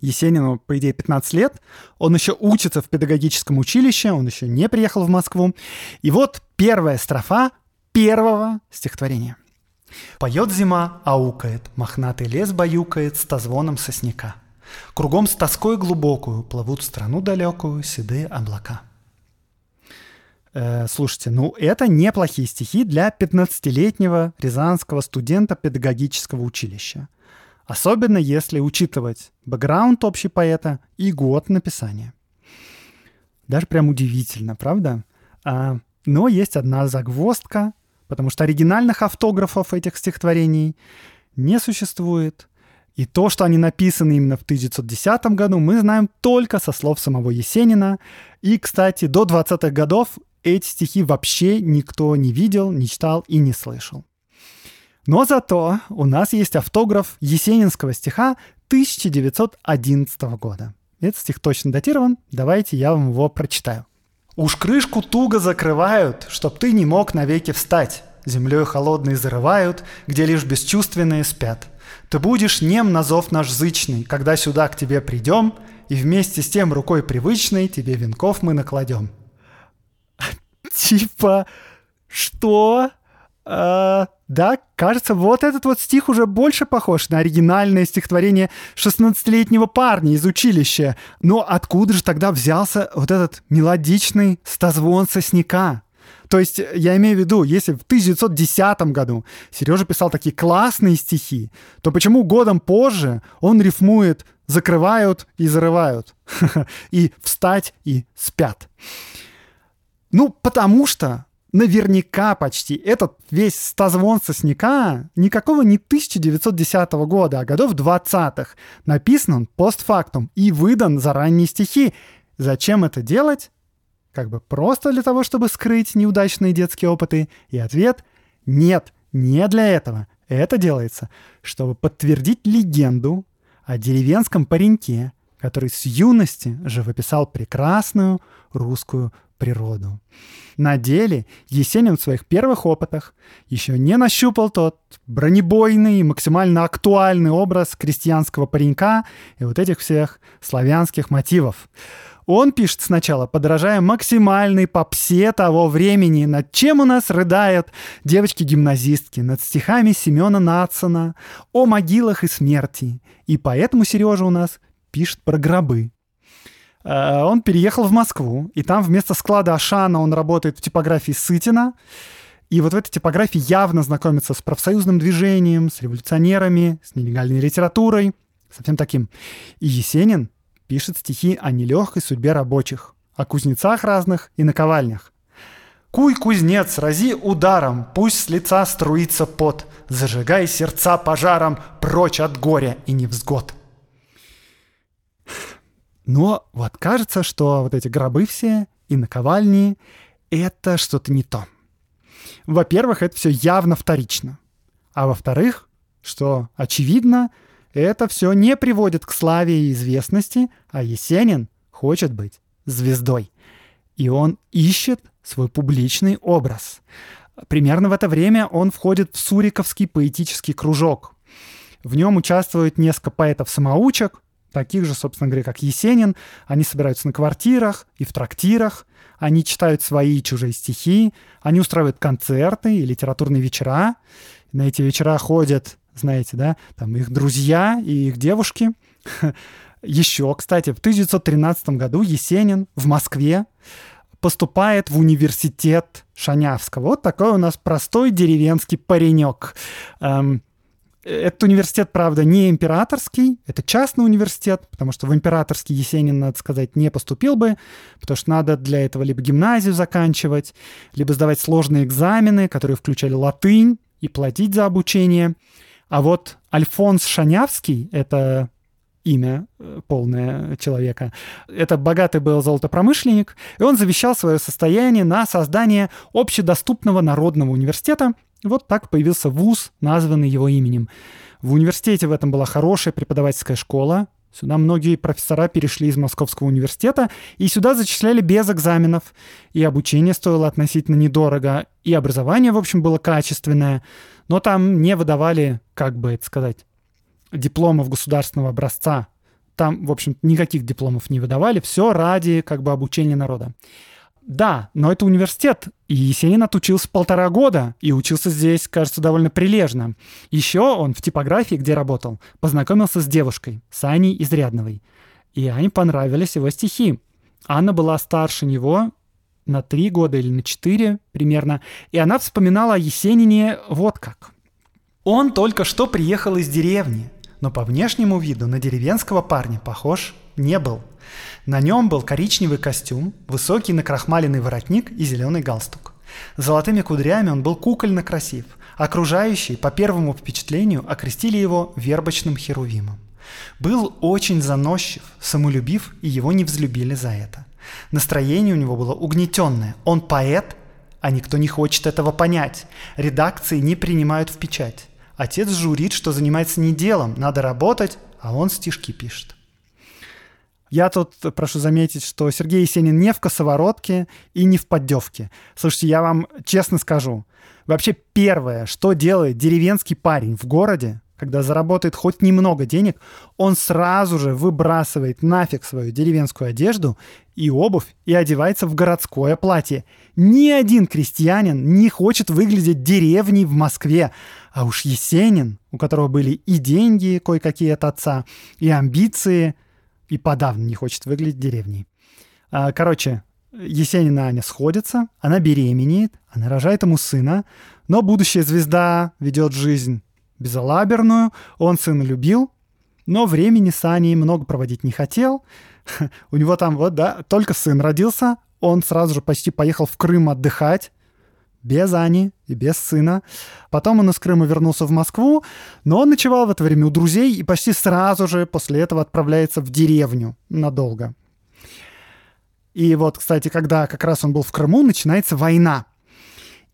Есенину, по идее, 15 лет, он еще учится в педагогическом училище, он еще не приехал в Москву. И вот первая строфа первого стихотворения. «Поет зима, аукает, мохнатый лес баюкает с тозвоном сосняка». Кругом с тоской глубокую плывут в страну далекую седые облака. Э, слушайте, ну это неплохие стихи для 15-летнего рязанского студента педагогического училища. Особенно если учитывать бэкграунд общий поэта и год написания. Даже прям удивительно, правда? А, но есть одна загвоздка, потому что оригинальных автографов этих стихотворений не существует. И то, что они написаны именно в 1910 году, мы знаем только со слов самого Есенина. И, кстати, до 20-х годов эти стихи вообще никто не видел, не читал и не слышал. Но зато у нас есть автограф есенинского стиха 1911 года. Этот стих точно датирован, давайте я вам его прочитаю. «Уж крышку туго закрывают, чтоб ты не мог навеки встать. Землей холодной зарывают, где лишь бесчувственные спят. Ты будешь нем на зов наш зычный, когда сюда к тебе придем, и вместе с тем рукой привычной тебе венков мы накладем. Типа, что? А, да, кажется, вот этот вот стих уже больше похож на оригинальное стихотворение 16-летнего парня из училища. Но откуда же тогда взялся вот этот мелодичный стозвон сосняка? То есть я имею в виду, если в 1910 году Сережа писал такие классные стихи, то почему годом позже он рифмует «закрывают» и «зарывают» и «встать» и «спят»? Ну, потому что наверняка почти этот весь стозвон сосняка никакого не 1910 года, а годов 20-х. Написан он постфактум и выдан за ранние стихи. Зачем это делать? Как бы просто для того, чтобы скрыть неудачные детские опыты? И ответ — нет, не для этого. Это делается, чтобы подтвердить легенду о деревенском пареньке, который с юности живописал прекрасную русскую природу. На деле Есенин в своих первых опытах еще не нащупал тот бронебойный, максимально актуальный образ крестьянского паренька и вот этих всех славянских мотивов. Он пишет сначала, подражая максимальной попсе того времени, над чем у нас рыдают девочки-гимназистки, над стихами Семена Нацина, о могилах и смерти. И поэтому Сережа у нас пишет про гробы. Э, он переехал в Москву, и там вместо склада Ашана он работает в типографии Сытина. И вот в этой типографии явно знакомится с профсоюзным движением, с революционерами, с нелегальной литературой, совсем таким. И Есенин пишет стихи о нелегкой судьбе рабочих, о кузнецах разных и наковальнях. «Куй, кузнец, рази ударом, пусть с лица струится пот, зажигай сердца пожаром, прочь от горя и невзгод». Но вот кажется, что вот эти гробы все и наковальни — это что-то не то. Во-первых, это все явно вторично. А во-вторых, что очевидно, это все не приводит к славе и известности, а Есенин хочет быть звездой. И он ищет свой публичный образ. Примерно в это время он входит в Суриковский поэтический кружок. В нем участвуют несколько поэтов-самоучек, таких же, собственно говоря, как Есенин. Они собираются на квартирах и в трактирах, они читают свои и чужие стихи, они устраивают концерты и литературные вечера. На эти вечера ходят, знаете, да, там их друзья и их девушки. Еще, кстати, в 1913 году Есенин в Москве поступает в университет Шанявского. Вот такой у нас простой деревенский паренек. Эм, этот университет, правда, не императорский, это частный университет, потому что в императорский Есенин, надо сказать, не поступил бы, потому что надо для этого либо гимназию заканчивать, либо сдавать сложные экзамены, которые включали латынь, и платить за обучение. А вот Альфонс Шанявский, это имя э, полное человека. Это богатый был золотопромышленник, и он завещал свое состояние на создание общедоступного народного университета, вот так появился вуз, названный его именем. В университете в этом была хорошая преподавательская школа. Сюда многие профессора перешли из Московского университета, и сюда зачисляли без экзаменов. И обучение стоило относительно недорого, и образование, в общем, было качественное. Но там не выдавали, как бы это сказать, дипломов государственного образца. Там, в общем, никаких дипломов не выдавали. Все ради как бы обучения народа. Да, но это университет, и Есенин отучился полтора года, и учился здесь, кажется, довольно прилежно. Еще он в типографии, где работал, познакомился с девушкой, с Аней Изрядновой. И Ане понравились его стихи. Анна была старше него на три года или на четыре примерно, и она вспоминала о Есенине вот как. Он только что приехал из деревни, но по внешнему виду на деревенского парня похож не был – на нем был коричневый костюм, высокий накрахмаленный воротник и зеленый галстук. Золотыми кудрями он был кукольно красив. Окружающие, по первому впечатлению, окрестили его вербочным херувимом. Был очень заносчив, самолюбив, и его не взлюбили за это. Настроение у него было угнетенное. Он поэт, а никто не хочет этого понять. Редакции не принимают в печать. Отец журит, что занимается не делом, надо работать, а он стишки пишет. Я тут прошу заметить, что Сергей Есенин не в косоворотке и не в поддевке. Слушайте, я вам честно скажу. Вообще первое, что делает деревенский парень в городе, когда заработает хоть немного денег, он сразу же выбрасывает нафиг свою деревенскую одежду и обувь и одевается в городское платье. Ни один крестьянин не хочет выглядеть деревней в Москве. А уж Есенин, у которого были и деньги кое-какие от отца, и амбиции, и подавно не хочет выглядеть деревней. А, короче, Есенина Аня сходятся, она беременеет, она рожает ему сына, но будущая звезда ведет жизнь безалаберную, он сына любил, но времени с Аней много проводить не хотел. У него там вот, да, только сын родился, он сразу же почти поехал в Крым отдыхать, без Ани и без сына. Потом он из Крыма вернулся в Москву, но он ночевал в это время у друзей и почти сразу же после этого отправляется в деревню надолго. И вот, кстати, когда как раз он был в Крыму, начинается война.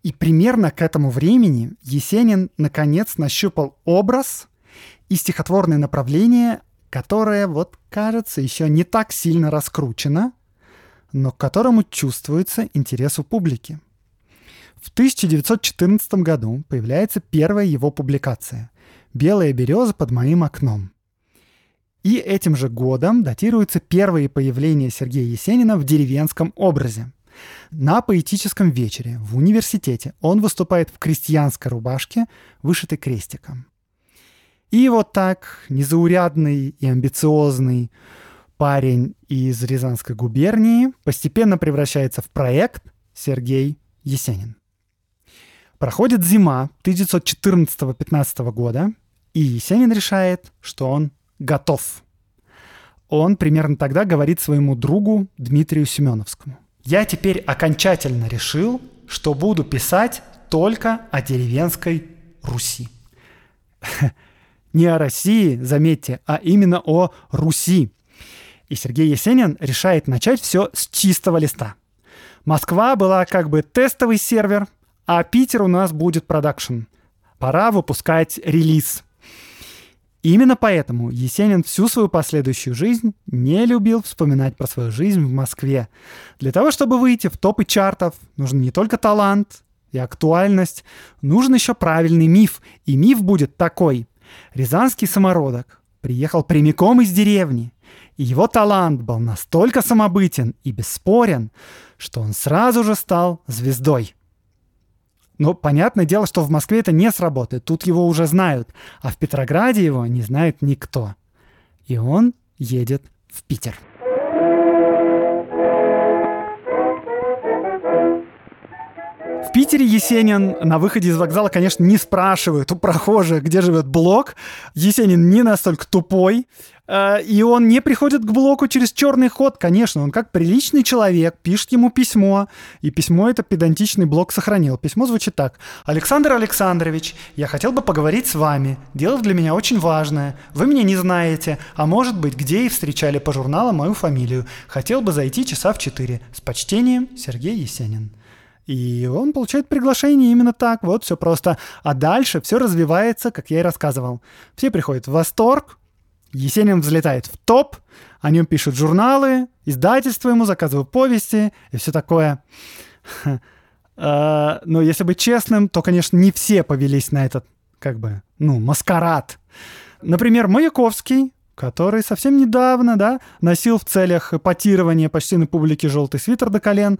И примерно к этому времени Есенин наконец нащупал образ и стихотворное направление, которое, вот кажется, еще не так сильно раскручено, но к которому чувствуется интерес у публики. В 1914 году появляется первая его публикация «Белая береза под моим окном». И этим же годом датируются первые появления Сергея Есенина в деревенском образе. На поэтическом вечере в университете он выступает в крестьянской рубашке, вышитой крестиком. И вот так незаурядный и амбициозный парень из Рязанской губернии постепенно превращается в проект Сергей Есенин. Проходит зима 1914-15 года, и Есенин решает, что он готов. Он примерно тогда говорит своему другу Дмитрию Семеновскому. «Я теперь окончательно решил, что буду писать только о деревенской Руси». Не о России, заметьте, а именно о Руси. И Сергей Есенин решает начать все с чистого листа. Москва была как бы тестовый сервер, а Питер у нас будет продакшн. Пора выпускать релиз. именно поэтому Есенин всю свою последующую жизнь не любил вспоминать про свою жизнь в Москве. Для того, чтобы выйти в топы чартов, нужен не только талант и актуальность, нужен еще правильный миф. И миф будет такой. Рязанский самородок приехал прямиком из деревни, и его талант был настолько самобытен и бесспорен, что он сразу же стал звездой. Но понятное дело, что в Москве это не сработает. Тут его уже знают. А в Петрограде его не знает никто. И он едет в Питер. В Питере Есенин на выходе из вокзала, конечно, не спрашивает у прохожих, где живет блок. Есенин не настолько тупой. Э, и он не приходит к блоку через черный ход, конечно, он как приличный человек пишет ему письмо, и письмо это педантичный блок сохранил. Письмо звучит так. «Александр Александрович, я хотел бы поговорить с вами. Дело для меня очень важное. Вы меня не знаете, а может быть, где и встречали по журналам мою фамилию. Хотел бы зайти часа в четыре. С почтением, Сергей Есенин». И он получает приглашение именно так, вот все просто. А дальше все развивается, как я и рассказывал. Все приходят в восторг, Есенин взлетает в топ, о нем пишут журналы, издательства ему заказывают повести и все такое. А, но если быть честным, то, конечно, не все повелись на этот, как бы, ну, маскарад. Например, Маяковский, который совсем недавно, да, носил в целях эпатирования почти на публике желтый свитер до колен,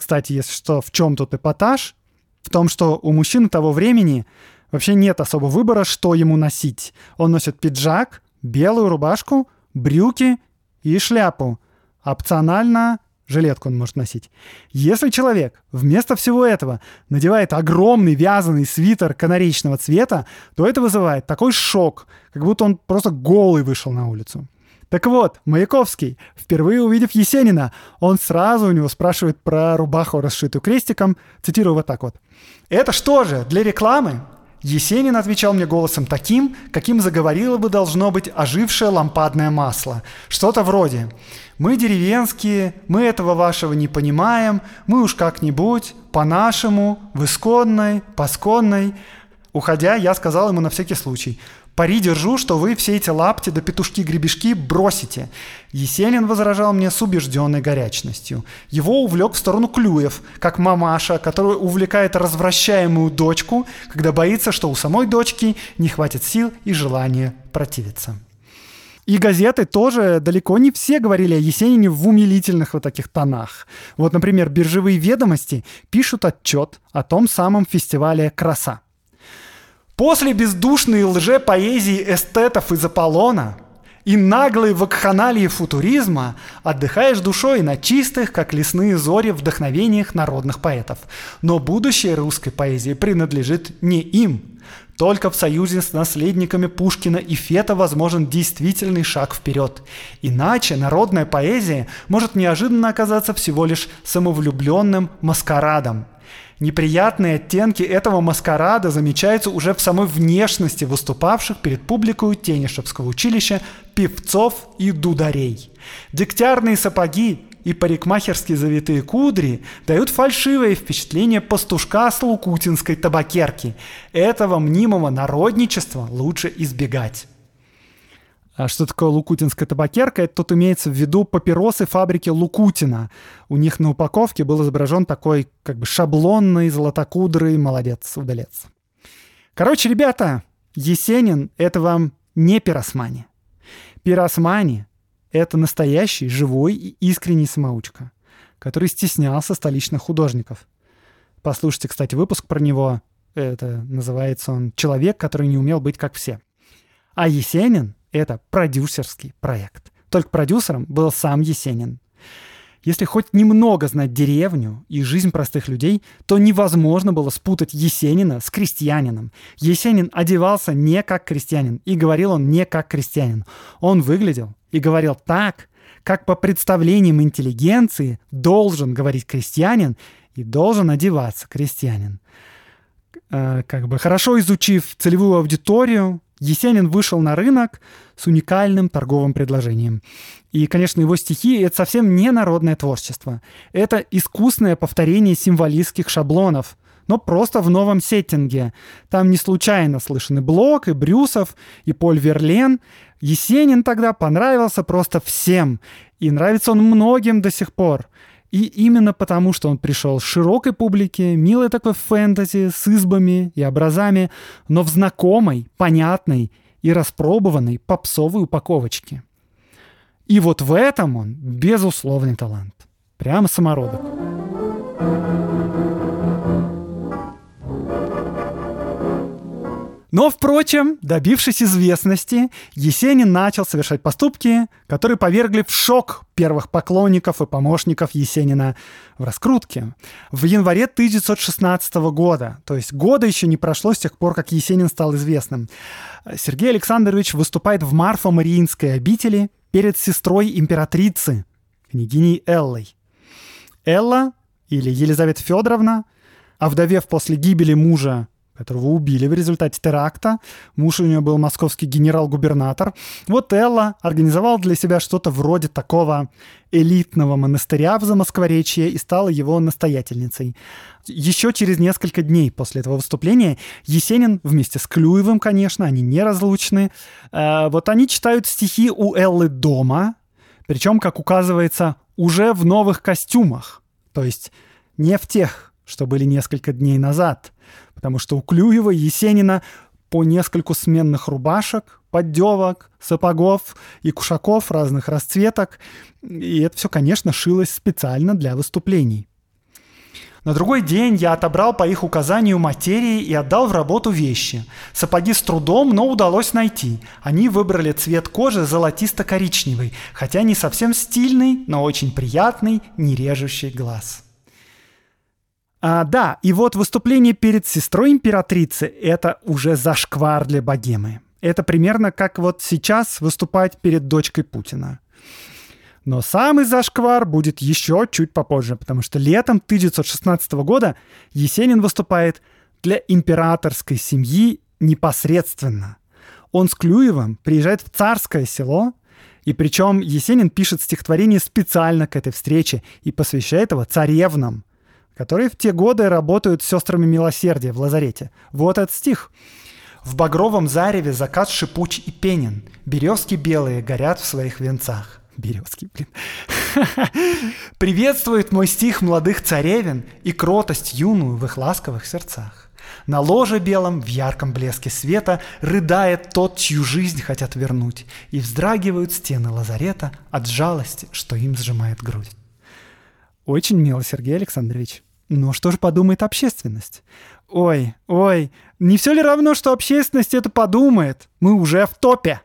кстати, если что, в чем тут эпатаж? В том, что у мужчин того времени вообще нет особо выбора, что ему носить. Он носит пиджак, белую рубашку, брюки и шляпу. Опционально жилетку он может носить. Если человек вместо всего этого надевает огромный вязаный свитер канаречного цвета, то это вызывает такой шок, как будто он просто голый вышел на улицу. Так вот, Маяковский, впервые увидев Есенина, он сразу у него спрашивает про рубаху, расшитую крестиком, цитирую вот так вот. «Это что же, для рекламы?» Есенин отвечал мне голосом таким, каким заговорило бы должно быть ожившее лампадное масло. Что-то вроде «Мы деревенские, мы этого вашего не понимаем, мы уж как-нибудь, по-нашему, в исконной, посконной». Уходя, я сказал ему на всякий случай – Пари держу, что вы все эти лапти да петушки-гребешки бросите. Есенин возражал мне с убежденной горячностью. Его увлек в сторону Клюев, как мамаша, которая увлекает развращаемую дочку, когда боится, что у самой дочки не хватит сил и желания противиться. И газеты тоже далеко не все говорили о Есенине в умилительных вот таких тонах. Вот, например, биржевые ведомости пишут отчет о том самом фестивале «Краса». После бездушной лже-поэзии эстетов из Аполлона и наглой вакханалии футуризма отдыхаешь душой на чистых, как лесные зори, вдохновениях народных поэтов. Но будущее русской поэзии принадлежит не им. Только в союзе с наследниками Пушкина и Фета возможен действительный шаг вперед. Иначе народная поэзия может неожиданно оказаться всего лишь самовлюбленным маскарадом – Неприятные оттенки этого маскарада замечаются уже в самой внешности выступавших перед публикой Тенишевского училища певцов и дударей. Дегтярные сапоги, и парикмахерские завитые кудри дают фальшивое впечатление пастушка с лукутинской табакерки. Этого мнимого народничества лучше избегать. А что такое лукутинская табакерка? Это тут имеется в виду папиросы фабрики Лукутина. У них на упаковке был изображен такой как бы шаблонный золотокудрый молодец, удалец. Короче, ребята, Есенин — это вам не пиросмани. Пиросмани — это настоящий, живой и искренний самоучка, который стеснялся столичных художников. Послушайте, кстати, выпуск про него. Это называется он «Человек, который не умел быть как все». А Есенин — это продюсерский проект. Только продюсером был сам Есенин. Если хоть немного знать деревню и жизнь простых людей, то невозможно было спутать Есенина с крестьянином. Есенин одевался не как крестьянин, и говорил он не как крестьянин. Он выглядел и говорил так, как по представлениям интеллигенции должен говорить крестьянин и должен одеваться крестьянин. Э, как бы хорошо изучив целевую аудиторию, Есенин вышел на рынок с уникальным торговым предложением. И, конечно, его стихи — это совсем не народное творчество. Это искусное повторение символистских шаблонов, но просто в новом сеттинге. Там не случайно слышны Блок и Брюсов, и Поль Верлен. Есенин тогда понравился просто всем. И нравится он многим до сих пор. И именно потому, что он пришел широкой публике, милой такой фэнтези, с избами и образами, но в знакомой, понятной и распробованной попсовой упаковочке. И вот в этом он безусловный талант. Прямо самородок. Но, впрочем, добившись известности, Есенин начал совершать поступки, которые повергли в шок первых поклонников и помощников Есенина в раскрутке. В январе 1916 года, то есть года еще не прошло с тех пор, как Есенин стал известным, Сергей Александрович выступает в Марфо-Мариинской обители перед сестрой императрицы, княгиней Эллой. Элла, или Елизавета Федоровна, овдовев после гибели мужа которого убили в результате теракта. Муж у нее был московский генерал-губернатор. Вот Элла организовала для себя что-то вроде такого элитного монастыря в Замоскворечье и стала его настоятельницей. Еще через несколько дней после этого выступления Есенин вместе с Клюевым, конечно, они неразлучны, э, вот они читают стихи у Эллы дома, причем, как указывается, уже в новых костюмах. То есть не в тех, что были несколько дней назад – потому что у Клюева Есенина по нескольку сменных рубашек, поддевок, сапогов и кушаков разных расцветок. И это все, конечно, шилось специально для выступлений. На другой день я отобрал по их указанию материи и отдал в работу вещи. Сапоги с трудом, но удалось найти. Они выбрали цвет кожи золотисто-коричневый, хотя не совсем стильный, но очень приятный, не режущий глаз. А, да, и вот выступление перед сестрой императрицы — это уже зашквар для богемы. Это примерно как вот сейчас выступать перед дочкой Путина. Но самый зашквар будет еще чуть попозже, потому что летом 1916 года Есенин выступает для императорской семьи непосредственно. Он с Клюевым приезжает в царское село, и причем Есенин пишет стихотворение специально к этой встрече и посвящает его царевнам, которые в те годы работают с сестрами милосердия в лазарете. Вот этот стих. В багровом зареве закат шипуч и пенен, березки белые горят в своих венцах. Березки, блин. Приветствует мой стих молодых царевен и кротость юную в их ласковых сердцах. На ложе белом в ярком блеске света рыдает тот, чью жизнь хотят вернуть, и вздрагивают стены лазарета от жалости, что им сжимает грудь. Очень мило, Сергей Александрович. Но что же подумает общественность? Ой, ой, не все ли равно, что общественность это подумает? Мы уже в топе.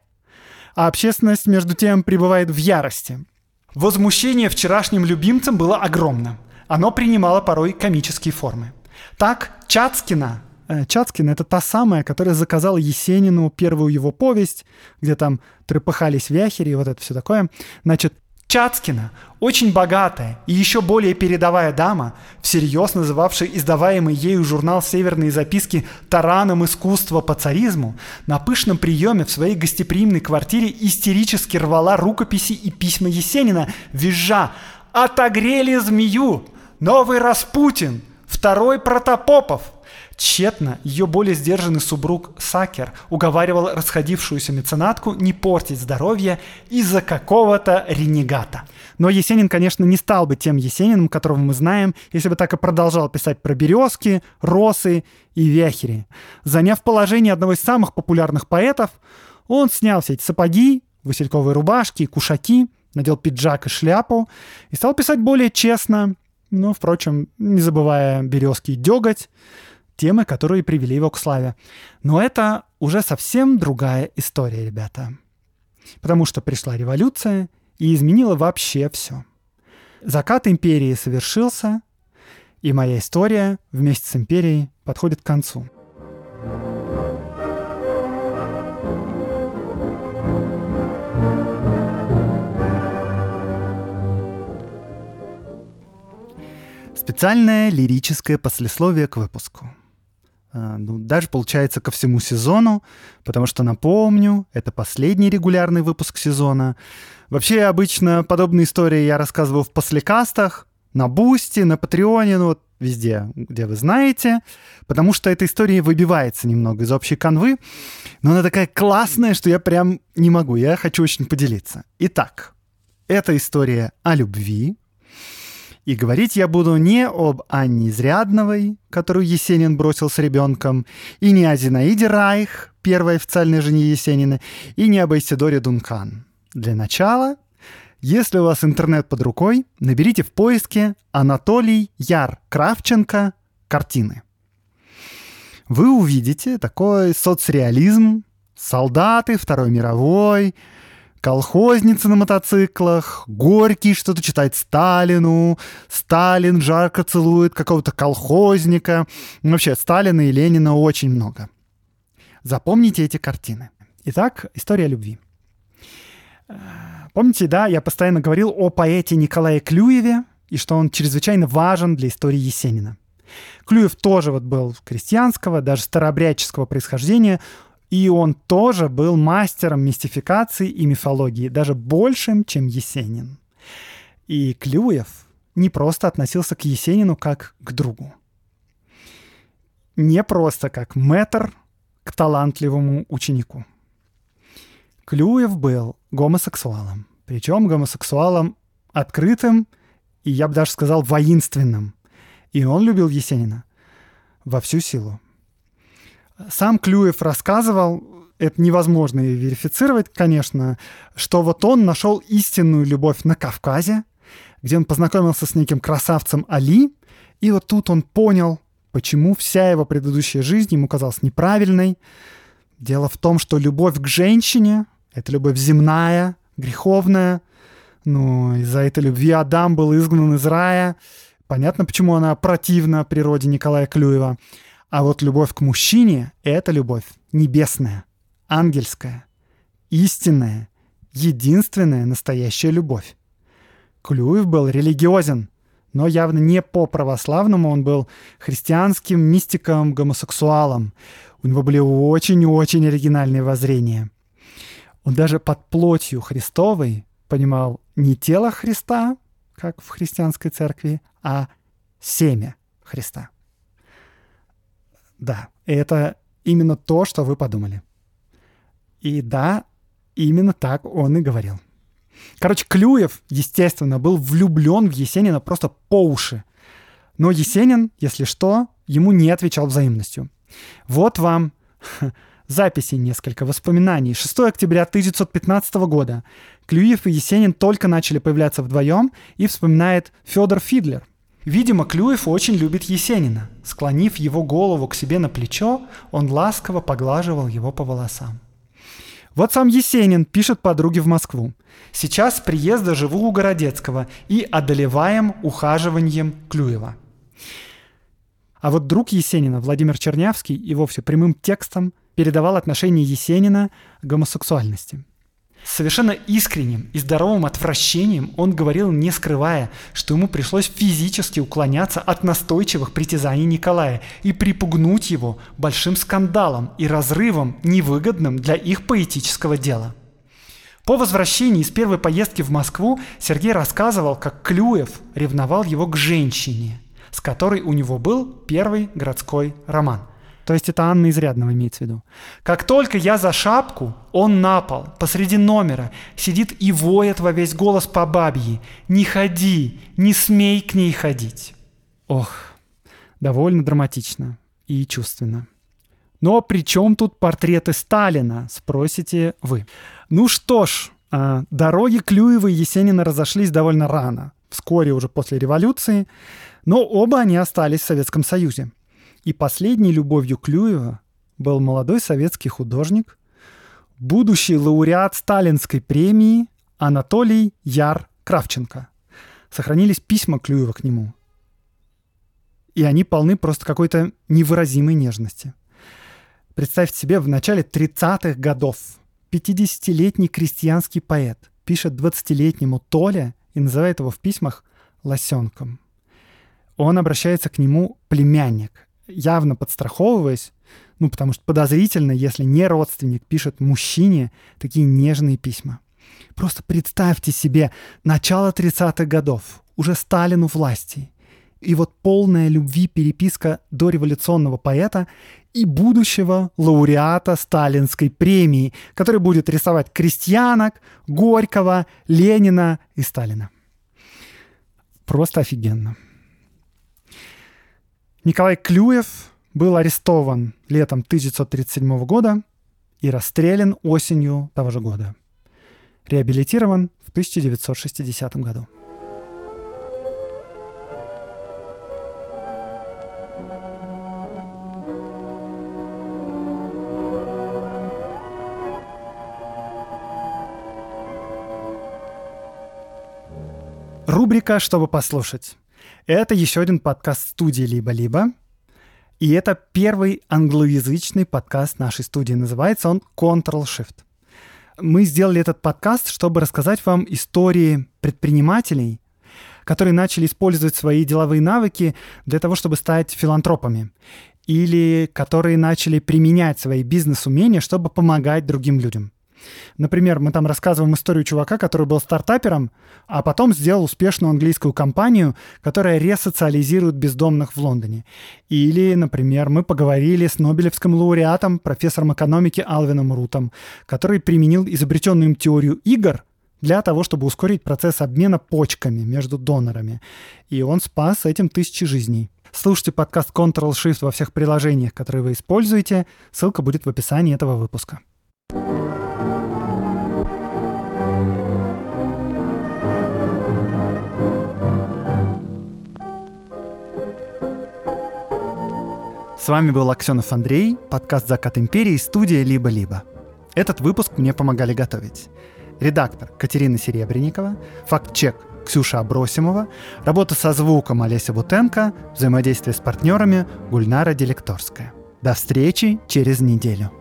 А общественность, между тем, пребывает в ярости. Возмущение вчерашним любимцем было огромным. Оно принимало порой комические формы. Так, Чацкина, э, Чацкина — это та самая, которая заказала Есенину первую его повесть, где там трепыхались вяхери и вот это все такое. Значит, Чацкина, очень богатая и еще более передовая дама, всерьез называвшая издаваемый ею журнал «Северные записки» тараном искусства по царизму, на пышном приеме в своей гостеприимной квартире истерически рвала рукописи и письма Есенина, визжа Отогрели змею! Новый Распутин! Второй Протопопов! Тщетно ее более сдержанный супруг Сакер уговаривал расходившуюся меценатку не портить здоровье из-за какого-то ренегата. Но Есенин, конечно, не стал бы тем Есениным, которого мы знаем, если бы так и продолжал писать про березки, росы и вяхери. Заняв положение одного из самых популярных поэтов, он снял все эти сапоги, васильковые рубашки, кушаки, надел пиджак и шляпу и стал писать более честно, но, впрочем, не забывая березки и деготь, темы, которые привели его к славе. Но это уже совсем другая история, ребята. Потому что пришла революция и изменила вообще все. Закат империи совершился, и моя история вместе с империей подходит к концу. Специальное лирическое послесловие к выпуску. А, ну, даже получается ко всему сезону, потому что, напомню, это последний регулярный выпуск сезона. Вообще, обычно подобные истории я рассказываю в послекастах, на Бусти, на Патреоне, ну вот везде, где вы знаете, потому что эта история выбивается немного из общей канвы, но она такая классная, что я прям не могу, я хочу очень поделиться. Итак, это история о любви, и говорить я буду не об Анне Изрядновой, которую Есенин бросил с ребенком, и не о Зинаиде Райх, первой официальной жене Есенина, и не об Айседоре Дункан. Для начала, если у вас интернет под рукой, наберите в поиске Анатолий Яр Кравченко «Картины». Вы увидите такой соцреализм, солдаты Второй мировой, колхозницы на мотоциклах, Горький что-то читает Сталину, Сталин жарко целует какого-то колхозника. Вообще, Сталина и Ленина очень много. Запомните эти картины. Итак, история любви. Помните, да, я постоянно говорил о поэте Николае Клюеве и что он чрезвычайно важен для истории Есенина. Клюев тоже вот был крестьянского, даже старообрядческого происхождения, и он тоже был мастером мистификации и мифологии, даже большим, чем Есенин. И Клюев не просто относился к Есенину как к другу. Не просто как мэтр к талантливому ученику. Клюев был гомосексуалом. Причем гомосексуалом открытым и, я бы даже сказал, воинственным. И он любил Есенина во всю силу. Сам Клюев рассказывал, это невозможно верифицировать, конечно, что вот он нашел истинную любовь на Кавказе, где он познакомился с неким красавцем Али, и вот тут он понял, почему вся его предыдущая жизнь ему казалась неправильной. Дело в том, что любовь к женщине — это любовь земная, греховная. Но из-за этой любви Адам был изгнан из рая. Понятно, почему она противна природе Николая Клюева. А вот любовь к мужчине — это любовь небесная, ангельская, истинная, единственная настоящая любовь. Клюев был религиозен, но явно не по православному, он был христианским мистиком, гомосексуалом. У него были очень-очень оригинальные воззрения. Он даже под плотью Христовой понимал не тело Христа, как в христианской церкви, а семя Христа. Да, это именно то, что вы подумали. И да, именно так он и говорил. Короче, Клюев, естественно, был влюблен в Есенина просто по уши. Но Есенин, если что, ему не отвечал взаимностью. Вот вам записи несколько воспоминаний. 6 октября 1915 года. Клюев и Есенин только начали появляться вдвоем и вспоминает Федор Фидлер – Видимо, Клюев очень любит Есенина. Склонив его голову к себе на плечо, он ласково поглаживал его по волосам. Вот сам Есенин пишет подруге в Москву. «Сейчас с приезда живу у Городецкого и одолеваем ухаживанием Клюева». А вот друг Есенина, Владимир Чернявский, и вовсе прямым текстом передавал отношение Есенина к гомосексуальности – совершенно искренним и здоровым отвращением он говорил, не скрывая, что ему пришлось физически уклоняться от настойчивых притязаний Николая и припугнуть его большим скандалом и разрывом, невыгодным для их поэтического дела. По возвращении из первой поездки в Москву Сергей рассказывал, как Клюев ревновал его к женщине, с которой у него был первый городской роман. То есть это Анна Изрядного имеется в виду. Как только я за шапку, он на пол, посреди номера, сидит и воет во весь голос по бабье. «Не ходи, не смей к ней ходить». Ох, довольно драматично и чувственно. Но при чем тут портреты Сталина, спросите вы. Ну что ж, а, дороги Клюева и Есенина разошлись довольно рано, вскоре уже после революции, но оба они остались в Советском Союзе. И последней любовью Клюева был молодой советский художник, будущий лауреат Сталинской премии Анатолий Яр Кравченко. Сохранились письма Клюева к нему. И они полны просто какой-то невыразимой нежности. Представьте себе, в начале 30-х годов 50-летний крестьянский поэт пишет 20-летнему Толе и называет его в письмах «лосенком». Он обращается к нему племянник, явно подстраховываясь, ну, потому что подозрительно, если не родственник пишет мужчине такие нежные письма. Просто представьте себе начало 30-х годов, уже Сталину власти. И вот полная любви переписка дореволюционного поэта и будущего лауреата Сталинской премии, который будет рисовать крестьянок, Горького, Ленина и Сталина. Просто офигенно. Николай Клюев был арестован летом 1937 года и расстрелян осенью того же года. Реабилитирован в 1960 году. Рубрика «Чтобы послушать». Это еще один подкаст студии «Либо-либо». И это первый англоязычный подкаст нашей студии. Называется он Control-Shift. Мы сделали этот подкаст, чтобы рассказать вам истории предпринимателей, которые начали использовать свои деловые навыки для того, чтобы стать филантропами или которые начали применять свои бизнес-умения, чтобы помогать другим людям. Например, мы там рассказываем историю чувака, который был стартапером, а потом сделал успешную английскую компанию, которая ресоциализирует бездомных в Лондоне. Или, например, мы поговорили с Нобелевским лауреатом, профессором экономики Алвином Рутом, который применил изобретенную им теорию игр для того, чтобы ускорить процесс обмена почками между донорами. И он спас этим тысячи жизней. Слушайте подкаст Ctrl-Shift во всех приложениях, которые вы используете. Ссылка будет в описании этого выпуска. С вами был Аксенов Андрей, подкаст «Закат империи», студия «Либо-либо». Этот выпуск мне помогали готовить. Редактор Катерина Серебренникова, факт-чек Ксюша Абросимова, работа со звуком Олеся Бутенко, взаимодействие с партнерами Гульнара Делекторская. До встречи через неделю.